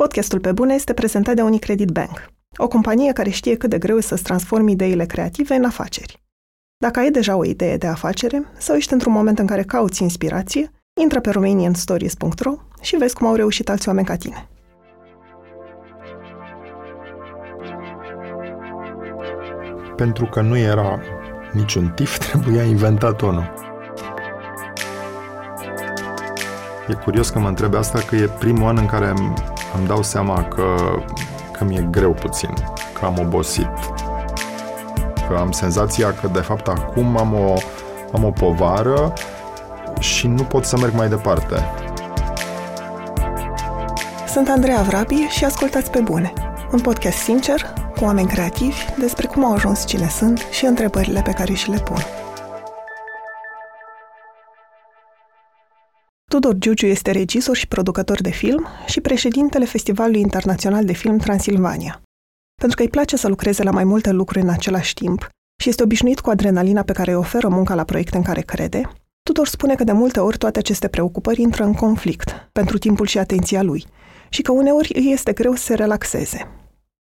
Podcastul Pe Bune este prezentat de Unicredit Bank, o companie care știe cât de greu e să-ți transformi ideile creative în afaceri. Dacă ai deja o idee de afacere sau ești într-un moment în care cauți inspirație, intră pe romanianstories.ro și vezi cum au reușit alți oameni ca tine. Pentru că nu era niciun tif, trebuia inventat unul. E curios că mă întreb asta, că e primul an în care îmi, îmi dau seama că, că mi-e greu puțin, că am obosit, că am senzația că de fapt acum am o, am o povară și nu pot să merg mai departe. Sunt Andreea Vrabi și ascultați pe bune. Un podcast sincer, cu oameni creativi, despre cum au ajuns cine sunt și întrebările pe care și le pun. Tudor Giugiu este regizor și producător de film și președintele Festivalului Internațional de Film Transilvania. Pentru că îi place să lucreze la mai multe lucruri în același timp și este obișnuit cu adrenalina pe care îi oferă munca la proiecte în care crede, Tudor spune că de multe ori toate aceste preocupări intră în conflict pentru timpul și atenția lui și că uneori îi este greu să se relaxeze.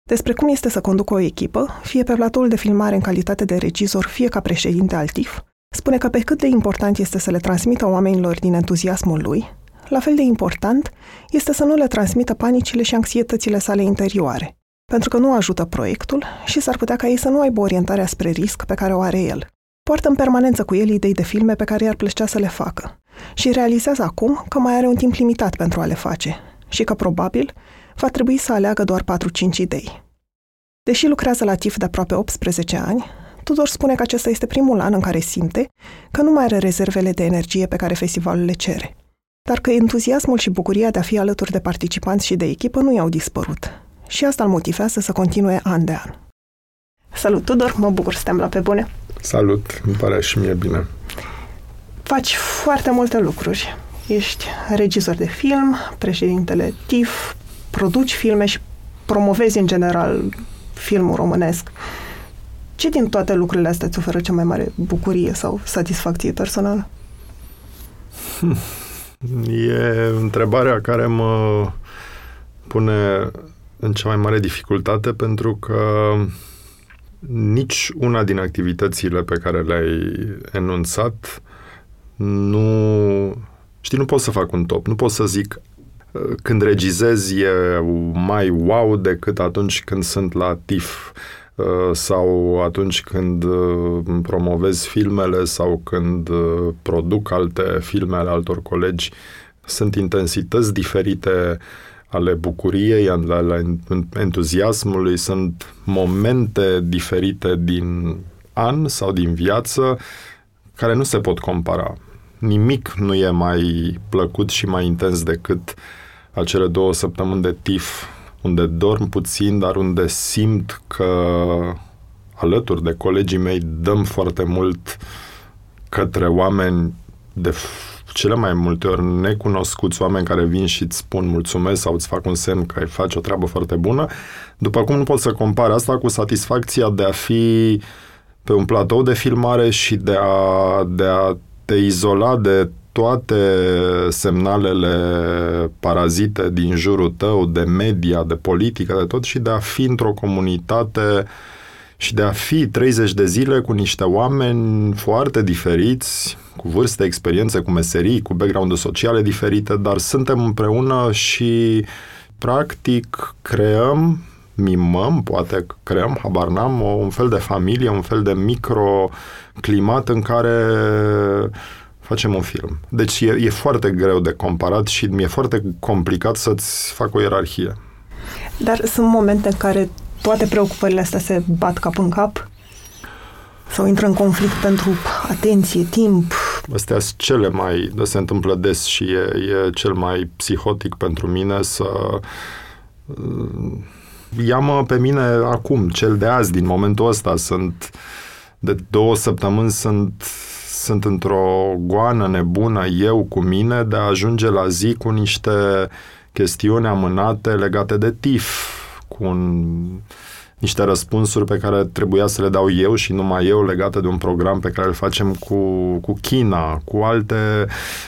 Despre cum este să conducă o echipă, fie pe platoul de filmare în calitate de regizor, fie ca președinte al TIF, Spune că pe cât de important este să le transmită oamenilor din entuziasmul lui, la fel de important este să nu le transmită panicile și anxietățile sale interioare, pentru că nu ajută proiectul și s-ar putea ca ei să nu aibă orientarea spre risc pe care o are el. Poartă în permanență cu el idei de filme pe care i-ar plăcea să le facă și realizează acum că mai are un timp limitat pentru a le face și că probabil va trebui să aleagă doar 4-5 idei. Deși lucrează la TIF de aproape 18 ani, Tudor spune că acesta este primul an în care simte că nu mai are rezervele de energie pe care festivalul le cere, dar că entuziasmul și bucuria de a fi alături de participanți și de echipă nu i-au dispărut. Și asta îl motivează să continue an de an. Salut, Tudor! Mă bucur să te la pe bune! Salut! Îmi pare și mie bine! Faci foarte multe lucruri. Ești regizor de film, președintele TIF, produci filme și promovezi în general filmul românesc. Ce din toate lucrurile astea îți oferă cea mai mare bucurie sau satisfacție personală? E întrebarea care mă pune în cea mai mare dificultate pentru că nici una din activitățile pe care le-ai enunțat nu... Știi, nu pot să fac un top. Nu pot să zic când regizez e mai wow decât atunci când sunt la TIF Uh, sau atunci când uh, promovez filmele sau când uh, produc alte filme ale altor colegi, sunt intensități diferite ale bucuriei, ale entuziasmului, sunt momente diferite din an sau din viață care nu se pot compara. Nimic nu e mai plăcut și mai intens decât acele două săptămâni de TIF unde dorm puțin, dar unde simt că alături de colegii mei dăm foarte mult către oameni de cele mai multe ori necunoscuți, oameni care vin și îți spun mulțumesc sau îți fac un semn că ai face o treabă foarte bună. După cum nu pot să compar asta cu satisfacția de a fi pe un platou de filmare și de a, de a te izola de toate semnalele parazite din jurul tău, de media, de politică, de tot și de a fi într-o comunitate și de a fi 30 de zile cu niște oameni foarte diferiți, cu vârste, experiențe, cu meserii, cu background-uri sociale diferite, dar suntem împreună și practic creăm mimăm, poate creăm, habar n-am, un fel de familie, un fel de microclimat în care facem un film. Deci e, e foarte greu de comparat și mi-e foarte complicat să-ți fac o ierarhie. Dar sunt momente în care toate preocupările astea se bat cap în cap? Sau intră în conflict pentru atenție, timp? Astea sunt cele mai... se întâmplă des și e, e cel mai psihotic pentru mine să... Ia-mă pe mine acum, cel de azi, din momentul ăsta. Sunt... De două săptămâni sunt sunt într-o goană nebună eu cu mine de a ajunge la zi cu niște chestiuni amânate legate de TIF, cu un niște răspunsuri pe care trebuia să le dau eu și numai eu legate de un program pe care îl facem cu, cu China, cu alte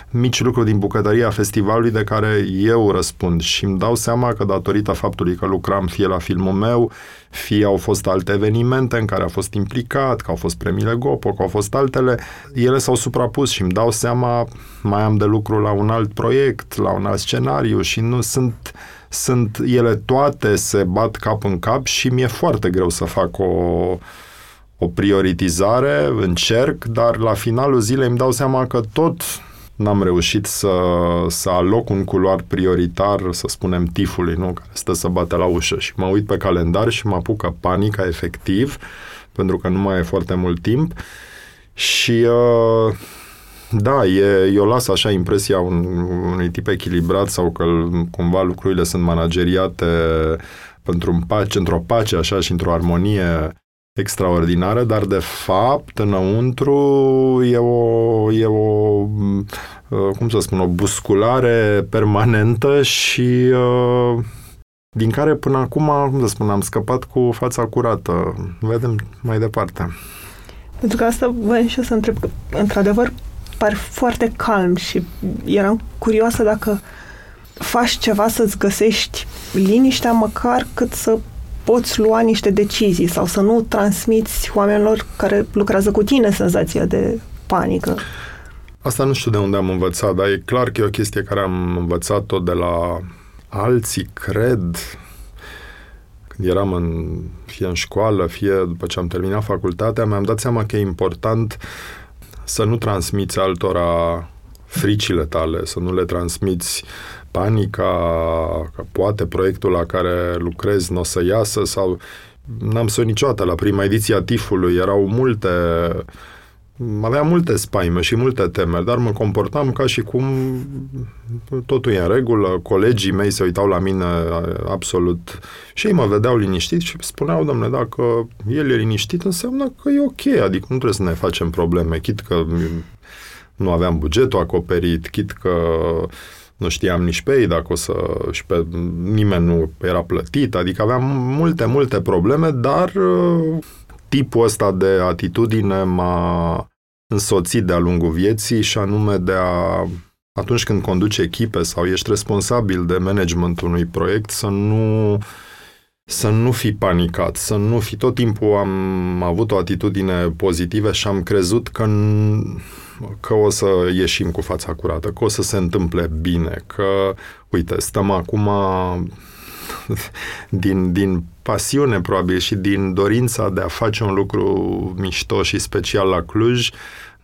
mici lucruri din bucătăria festivalului de care eu răspund. Și îmi dau seama că datorită faptului că lucram fie la filmul meu, fie au fost alte evenimente în care a fost implicat, că au fost premiile Gopo, că au fost altele, ele s-au suprapus și îmi dau seama, mai am de lucru la un alt proiect, la un alt scenariu și nu sunt sunt ele toate se bat cap în cap și mi-e foarte greu să fac o, o prioritizare, încerc, dar la finalul zilei îmi dau seama că tot n-am reușit să, să aloc un culoar prioritar, să spunem, tifului, nu? care stă să bate la ușă. Și mă uit pe calendar și mă apucă panica efectiv, pentru că nu mai e foarte mult timp. Și uh, da, e, eu las așa impresia un, unui tip echilibrat sau că cumva lucrurile sunt manageriate pentru un pace, într-o pace așa și într-o armonie extraordinară, dar de fapt înăuntru e o, e o uh, cum să spun, o busculare permanentă și uh, din care până acum, cum să spun, am scăpat cu fața curată. Vedem mai departe. Pentru că asta voiam și eu să întreb, că, într-adevăr, pari foarte calm și eram curioasă dacă faci ceva să-ți găsești liniștea măcar cât să poți lua niște decizii sau să nu transmiți oamenilor care lucrează cu tine senzația de panică. Asta nu știu de unde am învățat, dar e clar că e o chestie care am învățat-o de la alții, cred, când eram în, fie în școală, fie după ce am terminat facultatea, mi-am dat seama că e important să nu transmiți altora fricile tale, să nu le transmiți panica că poate proiectul la care lucrezi nu o să iasă sau n-am să niciodată la prima ediție a TIF-ului erau multe aveam multe spaime și multe temeri, dar mă comportam ca și cum totul e în regulă, colegii mei se uitau la mine absolut și ei mă vedeau liniștit și spuneau, domnule, dacă el e liniștit, înseamnă că e ok, adică nu trebuie să ne facem probleme, chit că nu aveam bugetul acoperit, chit că nu știam nici pe ei dacă o să... și pe nimeni nu era plătit, adică aveam multe, multe probleme, dar tipul ăsta de atitudine m-a însoțit de-a lungul vieții și anume de a atunci când conduci echipe sau ești responsabil de managementul unui proiect să nu să nu fi panicat, să nu fi tot timpul am avut o atitudine pozitivă și am crezut că că o să ieșim cu fața curată, că o să se întâmple bine, că, uite, stăm acum din, din pasiune, probabil, și din dorința de a face un lucru mișto și special la Cluj,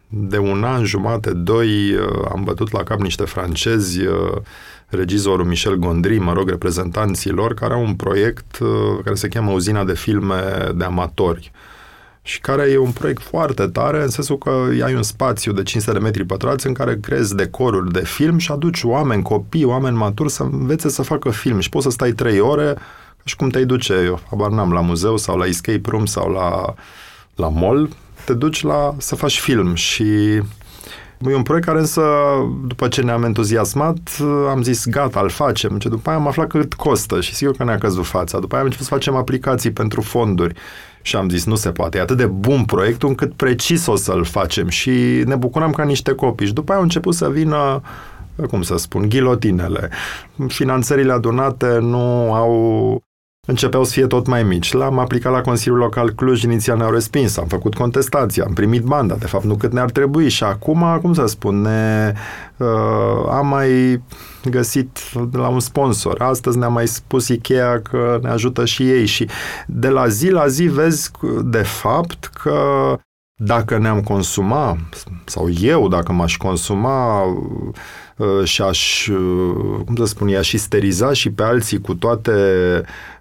de un an, jumate, doi, uh, am bătut la cap niște francezi, uh, regizorul Michel Gondry, mă rog, reprezentanții lor, care au un proiect uh, care se cheamă Uzina de Filme de Amatori. Și care e un proiect foarte tare, în sensul că ai un spațiu de 500 de metri pătrați în care crezi decoruri de film și aduci oameni, copii, oameni maturi să învețe să facă film. Și poți să stai 3 ore și cum te-ai duce, eu habar n-am, la muzeu sau la escape room sau la, la mall, te duci la să faci film și E un proiect care însă, după ce ne-am entuziasmat, am zis, gata, îl facem. Ce după aia am aflat cât costă și sigur că ne-a căzut fața. După aia am început să facem aplicații pentru fonduri și am zis, nu se poate. E atât de bun proiectul încât precis o să-l facem și ne bucuram ca niște copii. Și după aia au început să vină cum să spun, ghilotinele. Finanțările adunate nu au începeau să fie tot mai mici. L-am aplicat la Consiliul Local Cluj, inițial ne-au respins, am făcut contestația, am primit banda, de fapt nu cât ne-ar trebui și acum, cum să spun, ne, uh, am mai găsit de la un sponsor. Astăzi ne-a mai spus Ikea că ne ajută și ei și de la zi la zi vezi de fapt că dacă ne-am consuma, sau eu dacă m-aș consuma uh, și aș, uh, cum să spun, i-aș isteriza și pe alții cu toate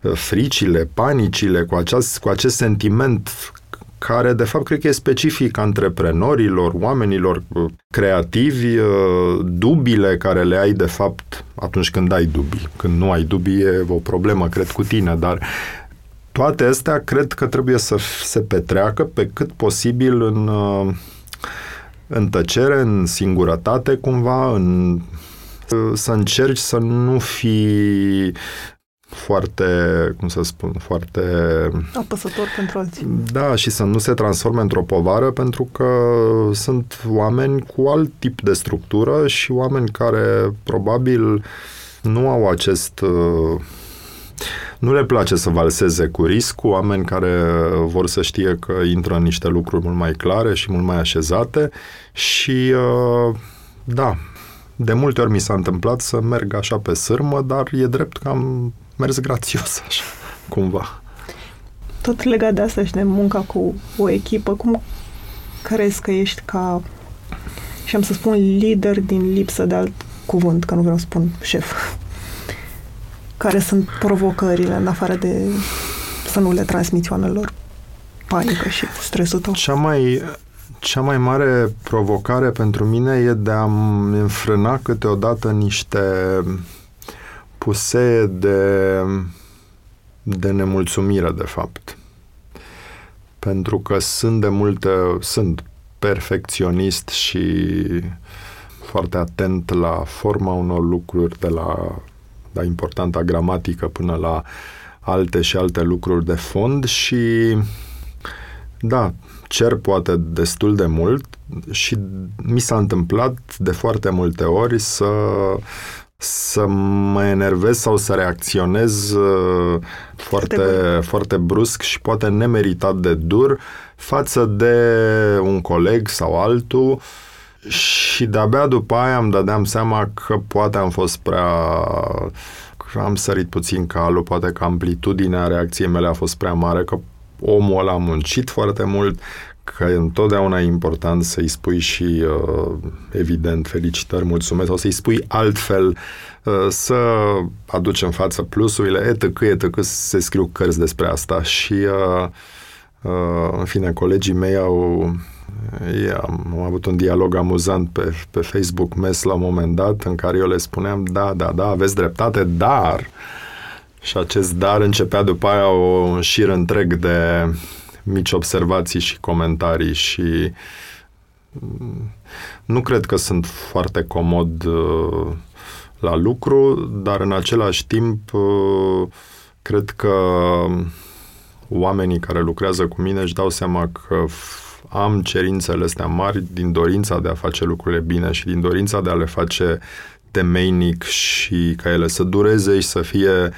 uh, fricile, panicile, cu, aceast, cu acest sentiment care de fapt cred că e specific antreprenorilor, oamenilor creativi, dubile care le ai de fapt atunci când ai dubii. Când nu ai dubii e o problemă, cred, cu tine, dar toate astea cred că trebuie să se petreacă pe cât posibil în, uh, în tăcere, în singurătate cumva, în, uh, să încerci să nu fii foarte, cum să spun, foarte... Apăsător pentru alții. Da, și să nu se transforme într-o povară, pentru că sunt oameni cu alt tip de structură și oameni care probabil nu au acest... Uh, nu le place să valseze cu riscul, oameni care vor să știe că intră în niște lucruri mult mai clare și mult mai așezate și uh, da, de multe ori mi s-a întâmplat să merg așa pe sârmă, dar e drept că am mers grațios așa, cumva. Tot legat de asta și de munca cu o echipă, cum crezi că ești ca, și am să spun lider din lipsă de alt cuvânt, că nu vreau să spun șef. Care sunt provocările în afară de să nu le transmiți oamenilor panică și stresul tău? Cea mai cea mai mare provocare pentru mine e de a înfrâna câteodată niște puse de, de nemulțumire, de fapt. Pentru că sunt de multe, sunt perfecționist și foarte atent la forma unor lucruri, de la, la importanta gramatică până la alte și alte lucruri de fond și da, cer poate destul de mult și mi s-a întâmplat de foarte multe ori să să mă enervez sau să reacționez uh, foarte, foarte brusc și poate nemeritat de dur față de un coleg sau altul și de-abia după aia îmi dădeam seama că poate am fost prea am sărit puțin calul, poate că amplitudinea reacției mele a fost prea mare, că omul ăla a muncit foarte mult, că e întotdeauna important să-i spui și, uh, evident, felicitări, mulțumesc, sau să-i spui altfel, uh, să aduci în față plusurile, etc., etc., se scriu cărți despre asta și, uh, în fine, colegii mei au am, am avut un dialog amuzant pe, pe Facebook Mes la un moment dat în care eu le spuneam, da, da, da, aveți dreptate, dar. Uh, și acest dar începea după aia o, un șir întreg de mici observații și comentarii și mm, nu cred că sunt foarte comod uh, la lucru, dar în același timp uh, cred că oamenii care lucrează cu mine își dau seama că am cerințele astea mari din dorința de a face lucrurile bine și din dorința de a le face temeinic și ca ele să dureze și să fie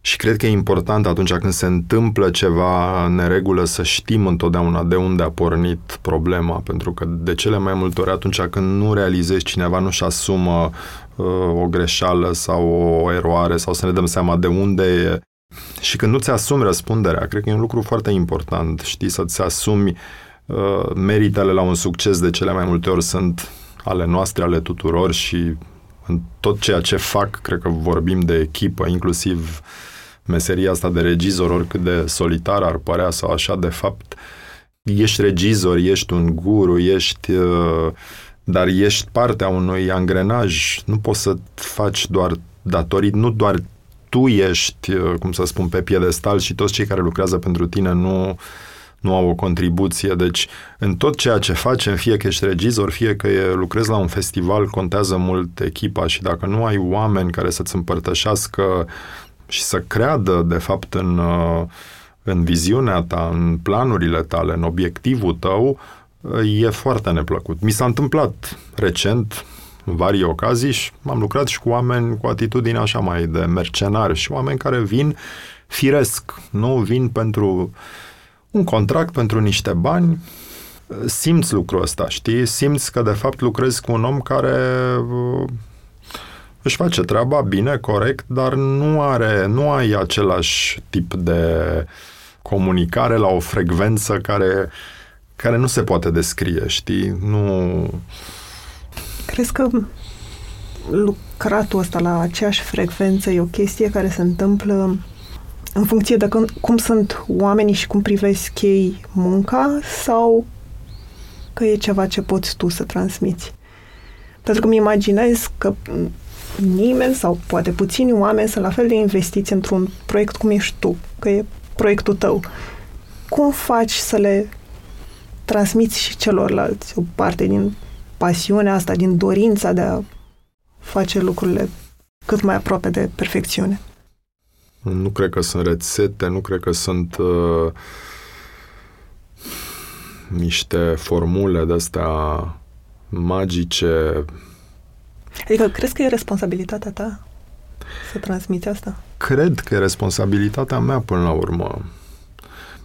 și cred că e important atunci când se întâmplă ceva în neregulă să știm întotdeauna de unde a pornit problema, pentru că de cele mai multe ori atunci când nu realizezi cineva nu-și asumă uh, o greșeală sau o eroare sau să ne dăm seama de unde e. Și când nu ți asumi răspunderea, cred că e un lucru foarte important, știi, să-ți asumi uh, meritele la un succes de cele mai multe ori sunt ale noastre, ale tuturor și în tot ceea ce fac, cred că vorbim de echipă, inclusiv meseria asta de regizor, oricât de solitar ar părea sau așa, de fapt, ești regizor, ești un guru, ești... Uh, dar ești partea unui angrenaj. Nu poți să faci doar datorii, nu doar tu ești, uh, cum să spun, pe piedestal și toți cei care lucrează pentru tine nu, nu au o contribuție. Deci, în tot ceea ce facem, fie că ești regizor, fie că e, lucrezi la un festival, contează mult echipa și dacă nu ai oameni care să-ți împărtășească și să creadă, de fapt, în, uh, în viziunea ta, în planurile tale, în obiectivul tău, uh, e foarte neplăcut. Mi s-a întâmplat recent, în varii ocazii, și am lucrat și cu oameni cu atitudine așa mai de mercenari și oameni care vin firesc, nu vin pentru un contract, pentru niște bani, simți lucrul ăsta, știi? Simți că de fapt lucrezi cu un om care uh, își face treaba bine, corect, dar nu are, nu ai același tip de comunicare la o frecvență care, care nu se poate descrie, știi? Nu... Crezi că lucratul ăsta la aceeași frecvență e o chestie care se întâmplă în funcție de cum sunt oamenii și cum privesc ei munca sau că e ceva ce poți tu să transmiți? Pentru că mi imaginez că nimeni sau poate puțini oameni sunt la fel de investiți într-un proiect cum ești tu, că e proiectul tău. Cum faci să le transmiți și celorlalți o parte din pasiunea asta, din dorința de a face lucrurile cât mai aproape de perfecțiune? Nu cred că sunt rețete, nu cred că sunt uh, niște formule de-astea magice. Adică crezi că e responsabilitatea ta să transmiți asta? Cred că e responsabilitatea mea până la urmă.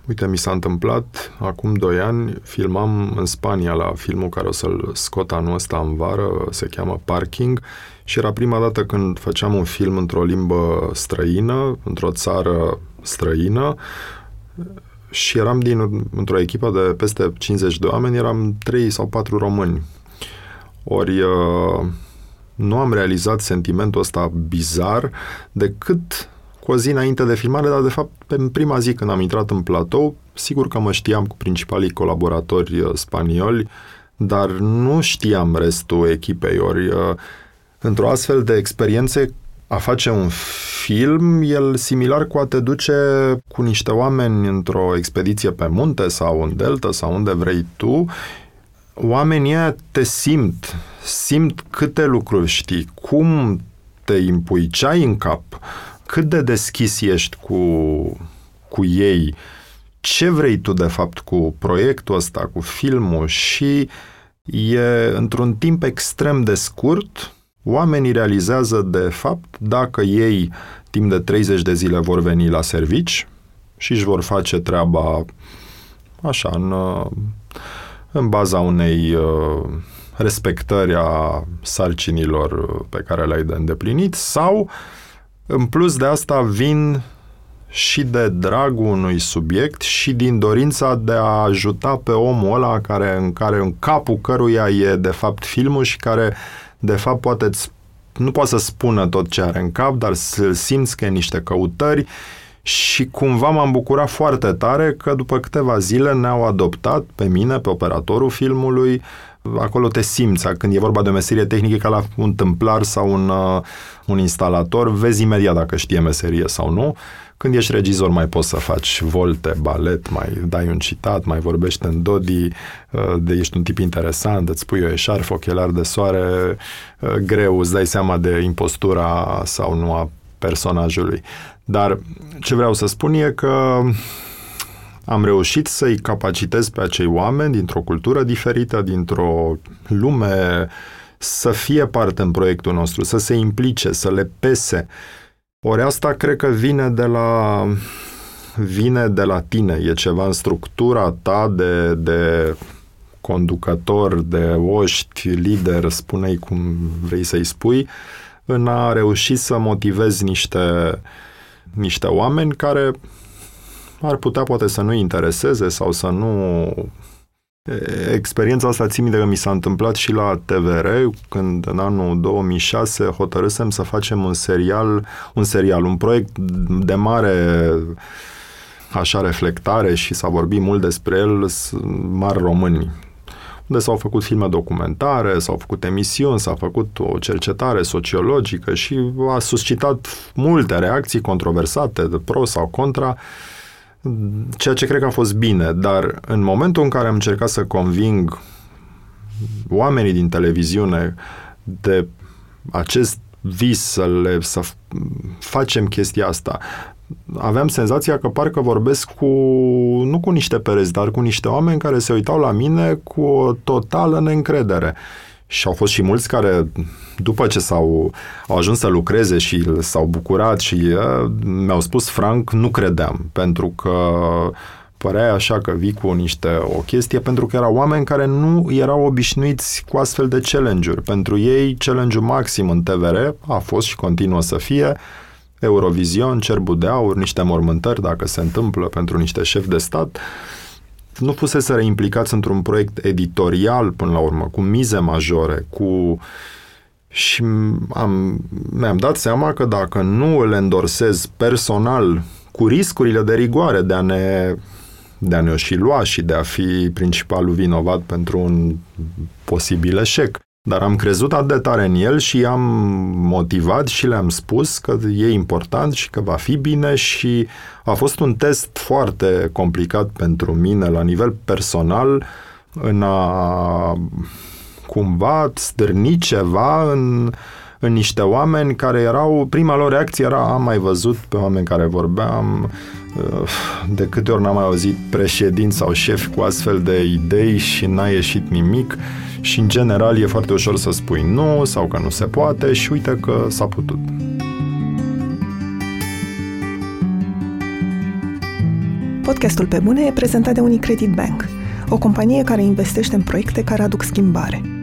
Uite, mi s-a întâmplat acum doi ani, filmam în Spania la filmul care o să-l scot anul ăsta în vară, se cheamă Parking, și era prima dată când făceam un film într-o limbă străină, într-o țară străină, și eram din, într-o echipă de peste 50 de oameni, eram 3 sau 4 români. Ori uh, nu am realizat sentimentul ăsta bizar decât cu o zi înainte de filmare, dar de fapt pe prima zi când am intrat în platou, sigur că mă știam cu principalii colaboratori uh, spanioli, dar nu știam restul echipei, ori uh, într-o astfel de experiențe a face un film, el similar cu a te duce cu niște oameni într-o expediție pe munte sau în delta sau unde vrei tu, oamenii ăia te simt, simt câte lucruri știi, cum te impui, ce ai în cap, cât de deschis ești cu, cu ei, ce vrei tu de fapt cu proiectul ăsta, cu filmul? Și e într-un timp extrem de scurt, oamenii realizează de fapt dacă ei timp de 30 de zile vor veni la servici și își vor face treaba așa, în, în baza unei uh, respectări a sarcinilor pe care le-ai de îndeplinit sau în plus de asta vin și de dragul unui subiect și din dorința de a ajuta pe omul ăla care, în care în capul căruia e de fapt filmul și care de fapt poate nu poate să spună tot ce are în cap, dar să simți că e niște căutări. Și cumva m-am bucurat foarte tare că după câteva zile ne-au adoptat pe mine, pe operatorul filmului, acolo te simți, când e vorba de o meserie tehnică ca la un tâmplar sau un, uh, un instalator, vezi imediat dacă știe meserie sau nu. Când ești regizor mai poți să faci volte, balet, mai dai un citat, mai vorbești în dodi, uh, de ești un tip interesant, îți pui o eșarf, ochelari de soare, uh, greu, îți dai seama de impostura sau nu a personajului. Dar ce vreau să spun e că am reușit să-i capacitez pe acei oameni dintr-o cultură diferită, dintr-o lume, să fie parte în proiectul nostru, să se implice, să le pese. Ori asta cred că vine de la vine de la tine, e ceva în structura ta de, de conducător, de oști, lider, spune-i cum vrei să-i spui, în a reuși să motivezi niște, niște oameni care ar putea poate să nu intereseze sau să nu... Experiența asta țin de că mi s-a întâmplat și la TVR, când în anul 2006 hotărâsem să facem un serial, un serial, un proiect de mare așa reflectare și s-a vorbit mult despre el, mari români, unde s-au făcut filme documentare, s-au făcut emisiuni, s-a făcut o cercetare sociologică și a suscitat multe reacții controversate, de pro sau contra, ceea ce cred că a fost bine, dar în momentul în care am încercat să conving oamenii din televiziune de acest vis să, le, să facem chestia asta, aveam senzația că parcă vorbesc cu, nu cu niște pereți, dar cu niște oameni care se uitau la mine cu o totală neîncredere. Și au fost și mulți care, după ce s-au au ajuns să lucreze și s-au bucurat și uh, mi-au spus franc, nu credeam, pentru că părea așa că vii cu niște o chestie, pentru că erau oameni care nu erau obișnuiți cu astfel de challenge-uri. Pentru ei, challenge-ul maxim în TVR a fost și continuă să fie Eurovision, Cerbul de Aur, niște mormântări, dacă se întâmplă, pentru niște șefi de stat nu fuseseră implicați într-un proiect editorial până la urmă, cu mize majore, cu și am, mi-am dat seama că dacă nu îl endorsez personal cu riscurile de rigoare de a ne de a ne și lua și de a fi principalul vinovat pentru un posibil eșec. Dar am crezut atât de tare în el și i-am motivat și le-am spus că e important și că va fi bine și a fost un test foarte complicat pentru mine la nivel personal în a cumva stârni ceva în, în niște oameni care erau, prima lor reacție era, am mai văzut pe oameni care vorbeam, uh, de câte ori n-am mai auzit președinți sau șefi cu astfel de idei și n-a ieșit nimic și în general e foarte ușor să spui nu sau că nu se poate și uite că s-a putut. Podcastul Pe Bune e prezentat de Unicredit Bank, o companie care investește în proiecte care aduc schimbare.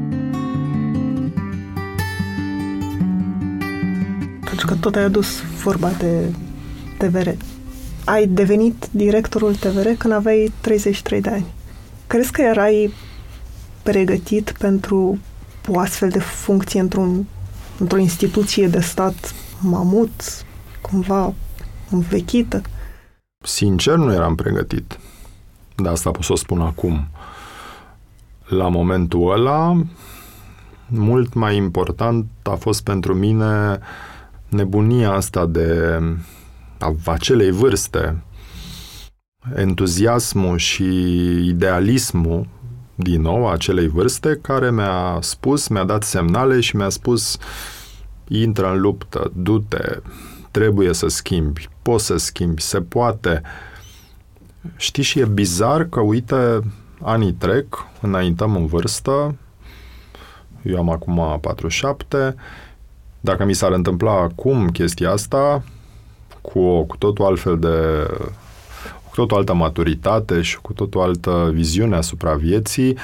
Pentru că tot ai adus vorba de TVR. Ai devenit directorul TVR când aveai 33 de ani. Crezi că erai pregătit pentru o astfel de funcție într-un, într-o instituție de stat mamut, cumva învechită? Sincer, nu eram pregătit. De asta pot să o spun acum. La momentul ăla, mult mai important a fost pentru mine nebunia asta de a acelei vârste, entuziasmul și idealismul din nou acelei vârste care mi-a spus, mi-a dat semnale și mi-a spus intră în luptă, du-te, trebuie să schimbi, poți să schimbi, se poate. Știi și e bizar că, uite, anii trec, înaintăm în vârstă, eu am acum 47, dacă mi s-ar întâmpla acum chestia asta, cu o cu totul altfel de cu totul altă maturitate și cu totul altă viziune asupra vieții,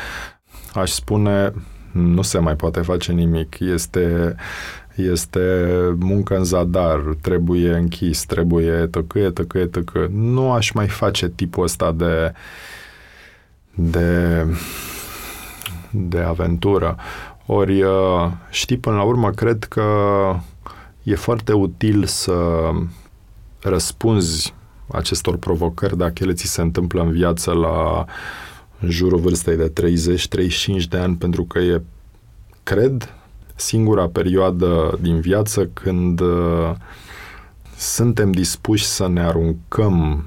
aș spune nu se mai poate face nimic. Este, este muncă în zadar, trebuie închis, trebuie tăcâie, tăcâie, tăcă. Nu aș mai face tipul ăsta de de de aventură. Ori, uh, știi, până la urmă, cred că e foarte util să răspunzi acestor provocări dacă ele ți se întâmplă în viață la în jurul vârstei de 30-35 de ani, pentru că e, cred, singura perioadă din viață când uh, suntem dispuși să ne aruncăm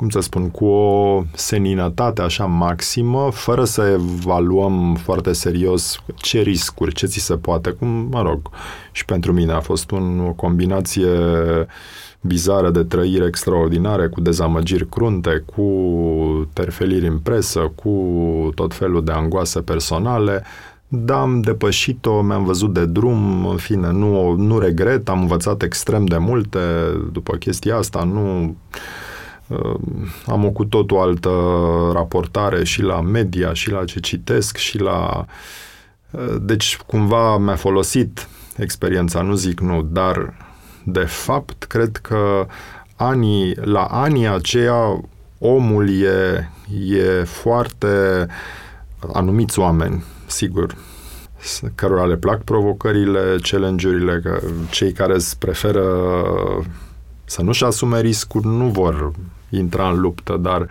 cum să spun, cu o seninătate așa maximă, fără să evaluăm foarte serios ce riscuri, ce ți se poate, cum, mă rog, și pentru mine a fost un, o combinație bizară de trăiri extraordinare, cu dezamăgiri crunte, cu terfeliri în presă, cu tot felul de angoase personale, da, am depășit-o, mi-am văzut de drum, în fine, nu, nu regret, am învățat extrem de multe după chestia asta, nu am o cu totul altă raportare și la media, și la ce citesc, și la... Deci, cumva mi-a folosit experiența, nu zic nu, dar, de fapt, cred că anii, la anii aceia, omul e, e foarte... anumiți oameni, sigur, cărora le plac provocările, challenge-urile, cei care îți preferă să nu-și asume riscuri, nu vor intra în luptă, dar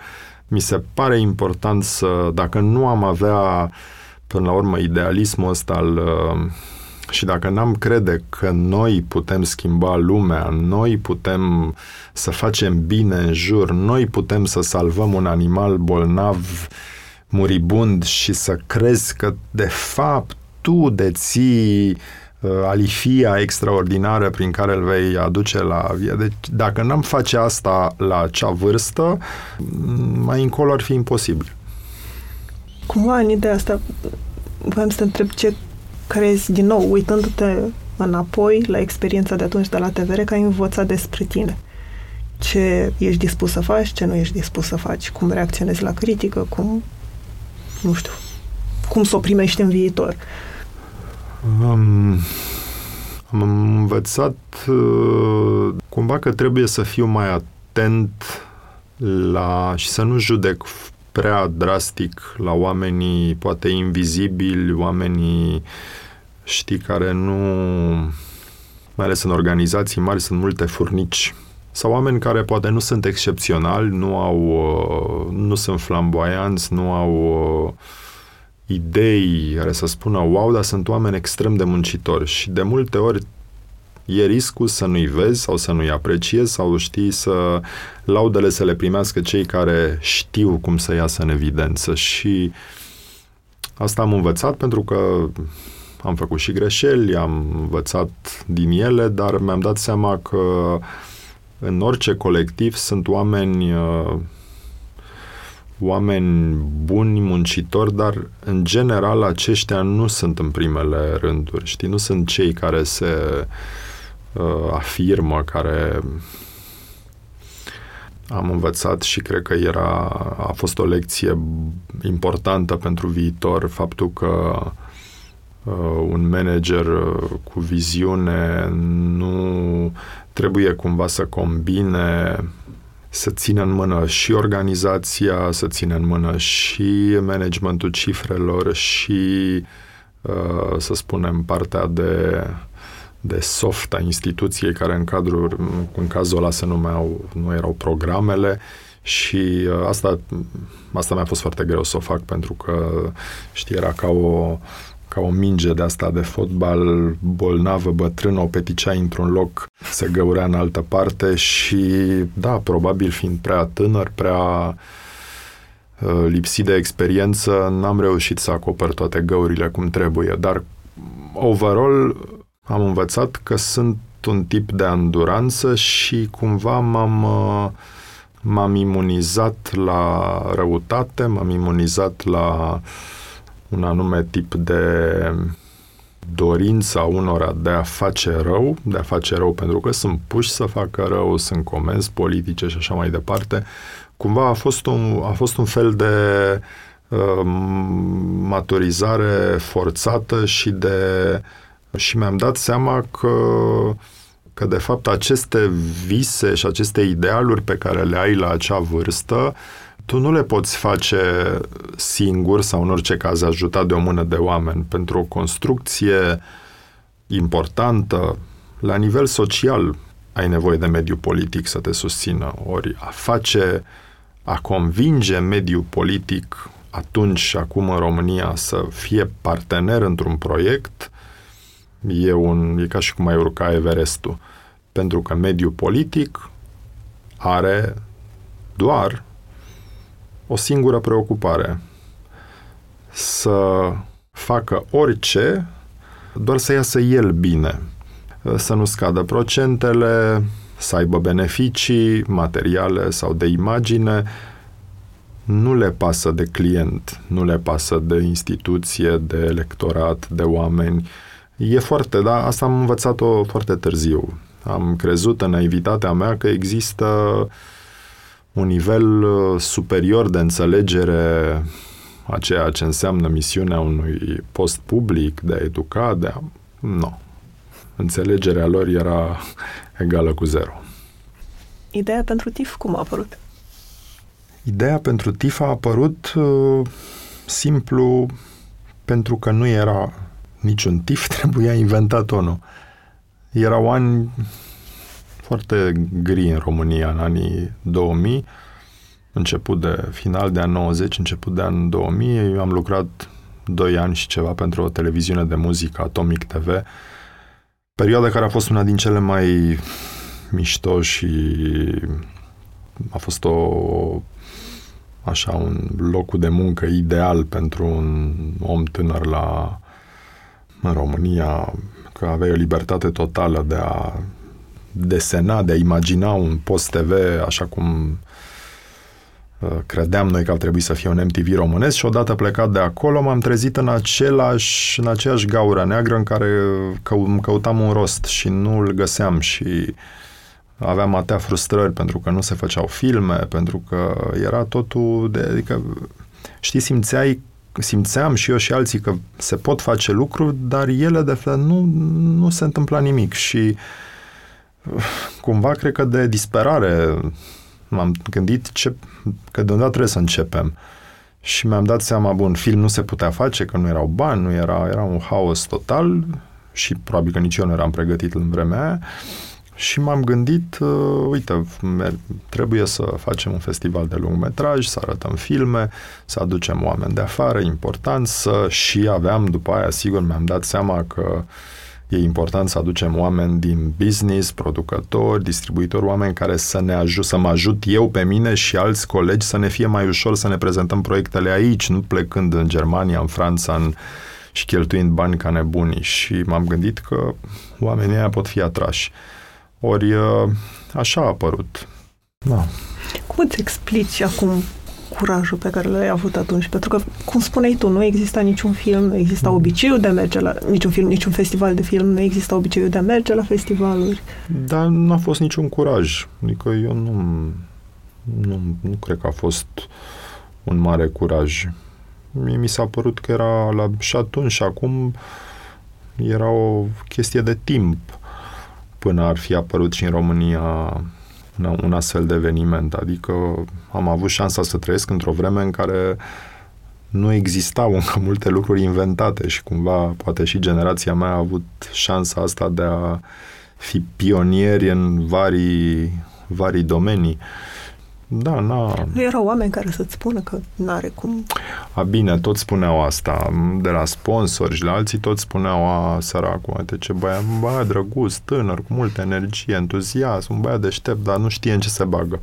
mi se pare important să, dacă nu am avea până la urmă idealismul ăsta al uh, și dacă n-am crede că noi putem schimba lumea, noi putem să facem bine în jur, noi putem să salvăm un animal bolnav, muribund și să crezi că de fapt tu deții Uh, alifia extraordinară prin care îl vei aduce la viață. Deci, dacă n-am face asta la acea vârstă, mai încolo ar fi imposibil. Cumva, în ideea asta, voiam să te întreb ce crezi, din nou, uitându-te înapoi la experiența de atunci de la TVR, că ai învățat despre tine. Ce ești dispus să faci, ce nu ești dispus să faci, cum reacționezi la critică, cum, nu știu, cum să o primești în viitor. Um, am învățat uh, cumva că trebuie să fiu mai atent la și să nu judec prea drastic la oamenii poate invizibili, oamenii știi care nu mai ales în organizații mari, sunt multe furnici. Sau oameni care poate nu sunt excepționali, nu au, uh, nu sunt flamboyanți, nu au uh, idei care să spună wow, dar sunt oameni extrem de muncitori. Și de multe ori e riscul să nu-i vezi sau să nu-i apreciezi sau știi să laudele să le primească cei care știu cum să iasă în evidență. Și asta am învățat pentru că am făcut și greșeli, am învățat din ele, dar mi-am dat seama că în orice colectiv sunt oameni uh, oameni buni, muncitori, dar în general aceștia nu sunt în primele rânduri, știi? Nu sunt cei care se uh, afirmă, care am învățat și cred că era, a fost o lecție importantă pentru viitor faptul că uh, un manager uh, cu viziune nu trebuie cumva să combine să țină în mână și organizația, să țină în mână și managementul cifrelor și, uh, să spunem, partea de, de soft a instituției, care în, cadrul, în cazul ăla se numeau, nu erau programele, și uh, asta, asta mi-a fost foarte greu să o fac pentru că, știi, era ca o, ca o minge de asta de fotbal bolnavă, bătrână, o peticea într-un loc, se găurea în altă parte și, da, probabil fiind prea tânăr, prea uh, lipsit de experiență, n-am reușit să acopăr toate găurile cum trebuie, dar overall am învățat că sunt un tip de anduranță și cumva m-am uh, m-am imunizat la răutate, m-am imunizat la uh, un anume tip de dorința unora de a face rău, de a face rău pentru că sunt puși să facă rău, sunt comenzi politice și așa mai departe, cumva a fost un, a fost un fel de uh, maturizare forțată și de și mi-am dat seama că că de fapt aceste vise și aceste idealuri pe care le ai la acea vârstă tu nu le poți face singur sau în orice caz ajutat de o mână de oameni pentru o construcție importantă la nivel social ai nevoie de mediu politic să te susțină. Ori a face, a convinge mediul politic atunci și acum în România să fie partener într-un proiect e, un, e ca și cum ai urca Everestul. Pentru că mediul politic are doar o singură preocupare. Să facă orice, doar să iasă el bine. Să nu scadă procentele, să aibă beneficii materiale sau de imagine, nu le pasă de client, nu le pasă de instituție, de electorat, de oameni. E foarte, da, asta am învățat-o foarte târziu. Am crezut în naivitatea mea că există uh, un nivel uh, superior de înțelegere a ceea ce înseamnă misiunea unui post public, de a educa, de a... Nu. Înțelegerea lor era egală cu zero. Ideea pentru TIF cum a apărut? Ideea pentru TIF a apărut uh, simplu pentru că nu era niciun TIF, trebuia inventat unul. Erau ani foarte gri în România în anii 2000, început de final de an 90, început de an 2000. Eu am lucrat 2 ani și ceva pentru o televiziune de muzică, Atomic TV, perioada care a fost una din cele mai mișto și a fost o așa un loc de muncă ideal pentru un om tânăr la în România, că aveai o libertate totală de a desena, de a imagina un post TV așa cum uh, credeam noi că ar trebui să fie un MTV românesc și odată plecat de acolo m-am trezit în, același, în aceeași gaură neagră în care că, căutam un rost și nu îl găseam și aveam atâtea frustrări pentru că nu se făceau filme, pentru că era totul de, adică știi, simțeai simțeam și eu și alții că se pot face lucruri, dar ele de fel nu, nu se întâmpla nimic și uh, cumva cred că de disperare m-am gândit ce, că de unde trebuie să începem. Și mi-am dat seama, bun, film nu se putea face, că nu erau bani, nu era, era un haos total și probabil că nici eu nu eram pregătit în vremea aia. Și m-am gândit, uh, uite, trebuie să facem un festival de lungmetraj, să arătăm filme, să aducem oameni de afară, important să și aveam, după aia, sigur, mi-am dat seama că e important să aducem oameni din business, producători, distribuitori, oameni care să ne ajut, să mă ajut eu pe mine și alți colegi să ne fie mai ușor să ne prezentăm proiectele aici, nu plecând în Germania, în Franța, în, și cheltuind bani ca nebunii. Și m-am gândit că oamenii ăia pot fi atrași. Ori așa a apărut. Da. Cum îți explici acum curajul pe care l-ai avut atunci? Pentru că, cum spuneai tu, nu exista niciun film, nu exista obiceiul de a merge la niciun film, niciun festival de film, nu exista obiceiul de a merge la festivaluri. Dar nu a fost niciun curaj. Adică eu nu, nu, nu cred că a fost un mare curaj. Mie mi s-a părut că era la, și atunci și acum era o chestie de timp până ar fi apărut și în România un, un astfel de eveniment. Adică am avut șansa să trăiesc într-o vreme în care nu existau încă multe lucruri inventate și cumva poate și generația mea a avut șansa asta de a fi pionieri în vari, vari domenii. Da, na. Nu erau oameni care să-ți spună că n-are cum... A, bine, toți spuneau asta, de la sponsori și la alții toți spuneau, a, săracul, uite ce băiat, un băiat drăguț, tânăr, cu multă energie, entuziasm, un băiat deștept, dar nu știe în ce se bagă.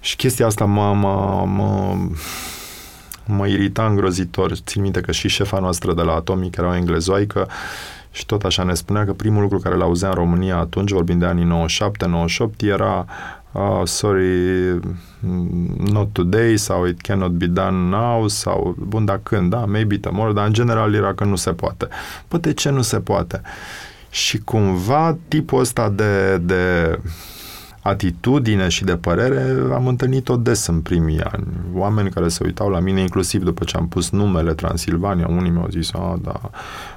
Și chestia asta mă, mă, mă, mă irita îngrozitor. Țin minte că și șefa noastră de la Atomic era o englezoaică și tot așa ne spunea că primul lucru care l-auzea în România atunci, vorbind de anii 97-98, era oh, sorry, not today sau it cannot be done now sau, bun, dar când, da, maybe tomorrow, dar în general era că nu se poate. Păi de ce nu se poate? Și cumva tipul ăsta de, de atitudine și de părere am întâlnit-o des în primii ani. Oameni care se uitau la mine, inclusiv după ce am pus numele Transilvania, unii mi-au zis, a, da,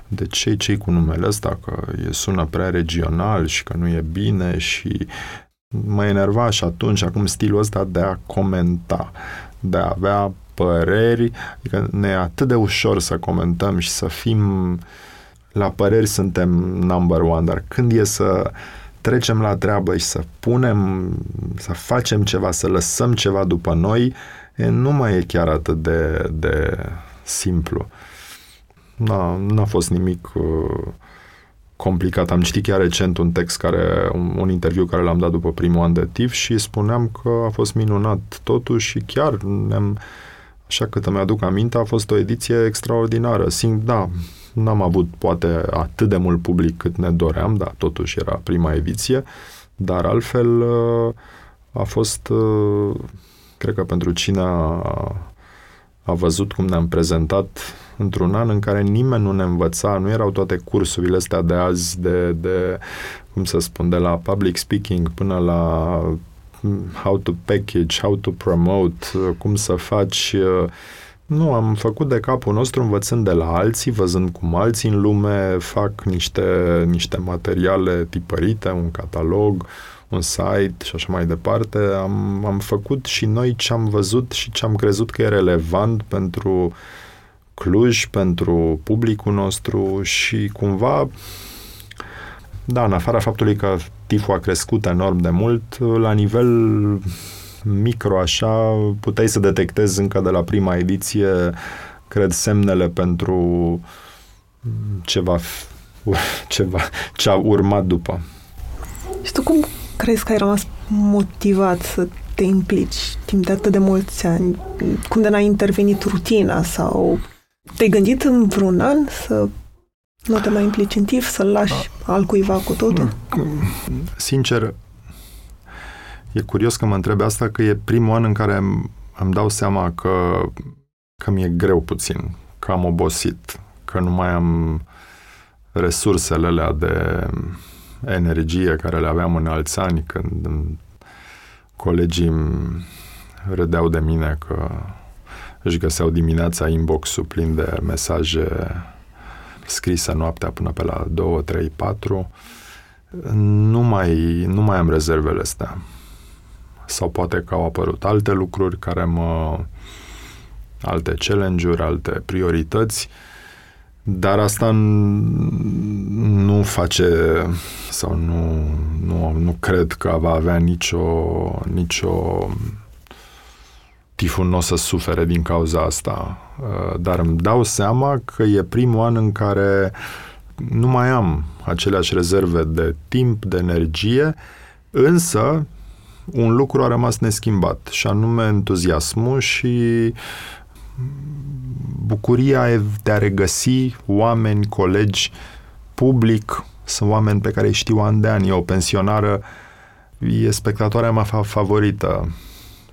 de ce ce cu numele ăsta, că e sună prea regional și că nu e bine și mă enerva și atunci, acum stilul ăsta de a comenta, de a avea păreri, adică ne e atât de ușor să comentăm și să fim la păreri suntem number one, dar când e să trecem la treabă și să punem, să facem ceva, să lăsăm ceva după noi, e, nu mai e chiar atât de, de simplu. N-a, n-a fost nimic uh, complicat. Am citit chiar recent un text care, un, un interviu care l-am dat după primul an de TIF și spuneam că a fost minunat totuși și chiar ne-am, așa cât îmi aduc aminte, a fost o ediție extraordinară. Simt, da, n-am avut poate atât de mult public cât ne doream, dar totuși era prima ediție, dar altfel a fost, cred că pentru cine a, a văzut cum ne-am prezentat într-un an în care nimeni nu ne învăța, nu erau toate cursurile astea de azi de, de cum să spun, de la public speaking până la how to package, how to promote, cum să faci nu, am făcut de capul nostru învățând de la alții, văzând cum alții în lume fac niște, niște materiale tipărite, un catalog, un site și așa mai departe. Am, am făcut și noi ce am văzut și ce am crezut că e relevant pentru Cluj, pentru publicul nostru și cumva, da, în afara faptului că tiful a crescut enorm de mult, la nivel micro așa, puteai să detectezi încă de la prima ediție, cred, semnele pentru ceva, ceva ce a urmat după. Și tu cum crezi că ai rămas motivat să te implici timp de atât de mulți ani? Cum de n-a intervenit rutina sau te-ai gândit în vreun an să nu te mai implici în TIF, să-l lași al cuiva cu totul? Sincer, e curios că mă întreb asta, că e primul an în care îmi dau seama că, că mi-e greu puțin, că am obosit, că nu mai am resursele alea de energie care le aveam în alți ani, când colegii râdeau de mine că își găseau dimineața inbox-ul plin de mesaje scrise noaptea până pe la 2, 3, 4. Nu mai, nu mai am rezervele astea. Sau poate că au apărut alte lucruri care mă... alte challenge-uri, alte priorități. Dar asta nu face sau nu, nu, nu cred că va avea nicio, nicio tiful nu o să sufere din cauza asta. Uh, dar îmi dau seama că e primul an în care nu mai am aceleași rezerve de timp, de energie, însă un lucru a rămas neschimbat și anume entuziasmul și bucuria de a regăsi oameni, colegi, public, sunt oameni pe care îi știu ani de ani. E o pensionară, e spectatoarea mea favorită.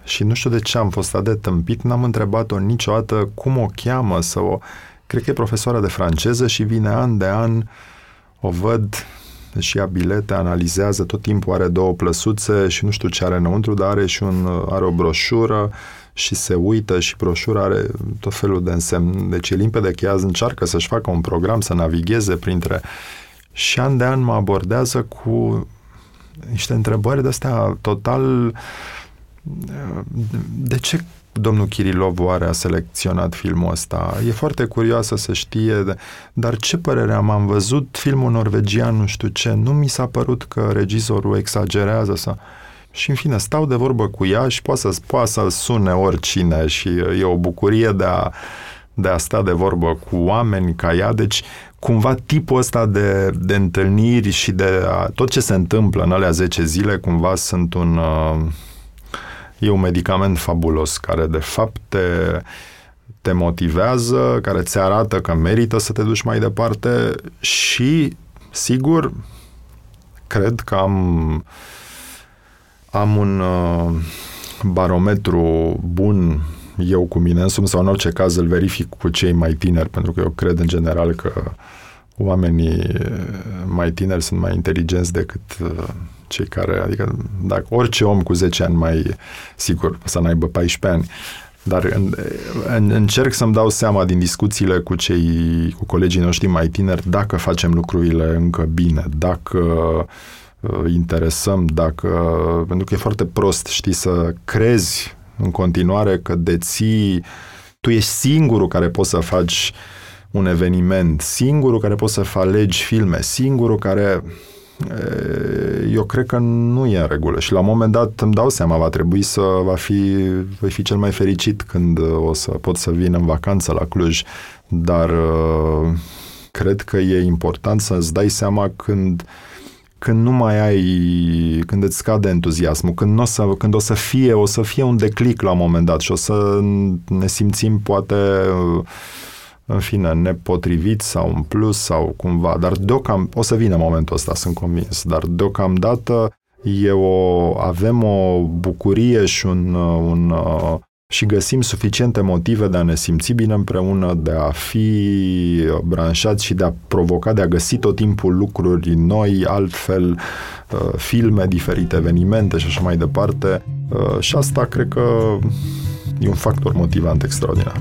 Și nu știu de ce am fost atât de tâmpit, n-am întrebat-o niciodată cum o cheamă să o... Cred că e profesoară de franceză și vine an de an, o văd și ia bilete, analizează, tot timpul are două plăsuțe și nu știu ce are înăuntru, dar are și un, are o broșură și se uită și broșura are tot felul de însemn. Deci e limpede că ea încearcă să-și facă un program, să navigheze printre... Și an de an mă abordează cu niște întrebări de-astea total... De ce domnul Kirilov oare a selecționat filmul ăsta? E foarte curioasă să știe, dar ce părere am? Am văzut filmul norvegian, nu știu ce, nu mi s-a părut că regizorul exagerează să... Și în fine, stau de vorbă cu ea și poate să, poate să sune oricine și e o bucurie de a, de a sta de vorbă cu oameni ca ea. Deci, cumva tipul ăsta de, de întâlniri și de a, tot ce se întâmplă în alea 10 zile, cumva sunt un... Uh, e un medicament fabulos care de fapt te, te motivează, care ți arată că merită să te duci mai departe și, sigur, cred că am am un uh, barometru bun eu cu mine însumi sau în orice caz îl verific cu cei mai tineri, pentru că eu cred în general că oamenii mai tineri sunt mai inteligenți decât uh, cei care, adică dacă orice om cu 10 ani mai, sigur, să n-aibă 14 ani, dar în, în, încerc să-mi dau seama din discuțiile cu cei, cu colegii noștri mai tineri, dacă facem lucrurile încă bine, dacă uh, interesăm, dacă, pentru că e foarte prost, știi, să crezi în continuare că deții, tu ești singurul care poți să faci un eveniment, singurul care poți să alegi filme, singurul care eu cred că nu e în regulă și la un moment dat îmi dau seama, va trebui să va fi, voi fi cel mai fericit când o să pot să vin în vacanță la Cluj, dar cred că e important să-ți dai seama când când nu mai ai, când îți scade entuziasmul, când, o să, când o să fie, o să fie un declic la un moment dat și o să ne simțim poate în fine, nepotrivit sau în plus sau cumva, dar deocamdată, o să vină momentul ăsta, sunt convins, dar deocamdată e o, avem o bucurie și un, un și găsim suficiente motive de a ne simți bine împreună, de a fi branșați și de a provoca, de a găsi tot timpul lucruri noi, altfel, uh, filme, diferite evenimente și așa mai departe. Uh, și asta cred că e un factor motivant extraordinar.